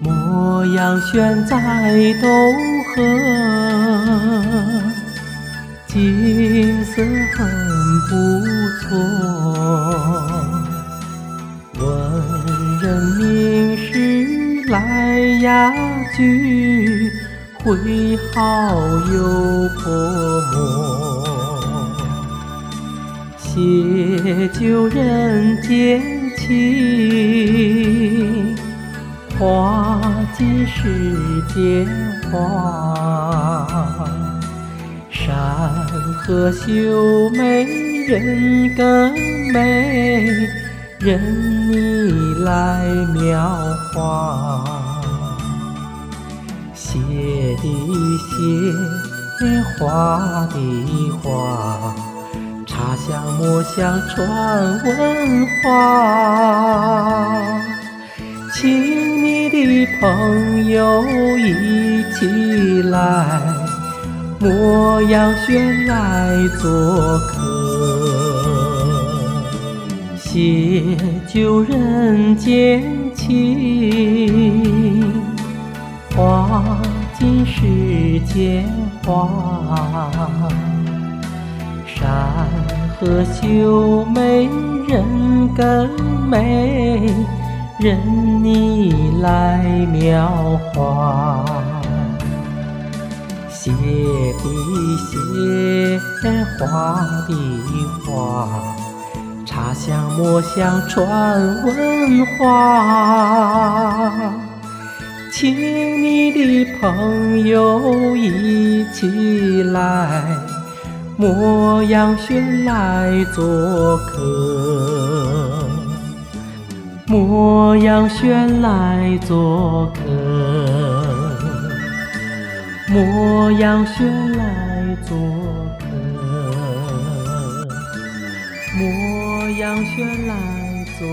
莫要悬在东河，景色很不错。文人名士来雅聚，挥毫又泼墨。写就人间。情，画尽世间花，山河秀美人更美，任你来描画。写的写，画的画。茶香墨香传文化，请你的朋友一起来，莫阳轩来做客，写就人间情，画尽世间花。山河秀美，人更美，任你来描画。写的写，画的画，茶香墨香传文化。请你的朋友一起来。莫要选来做客，莫要选来做客，莫要选来做客，莫要选来做。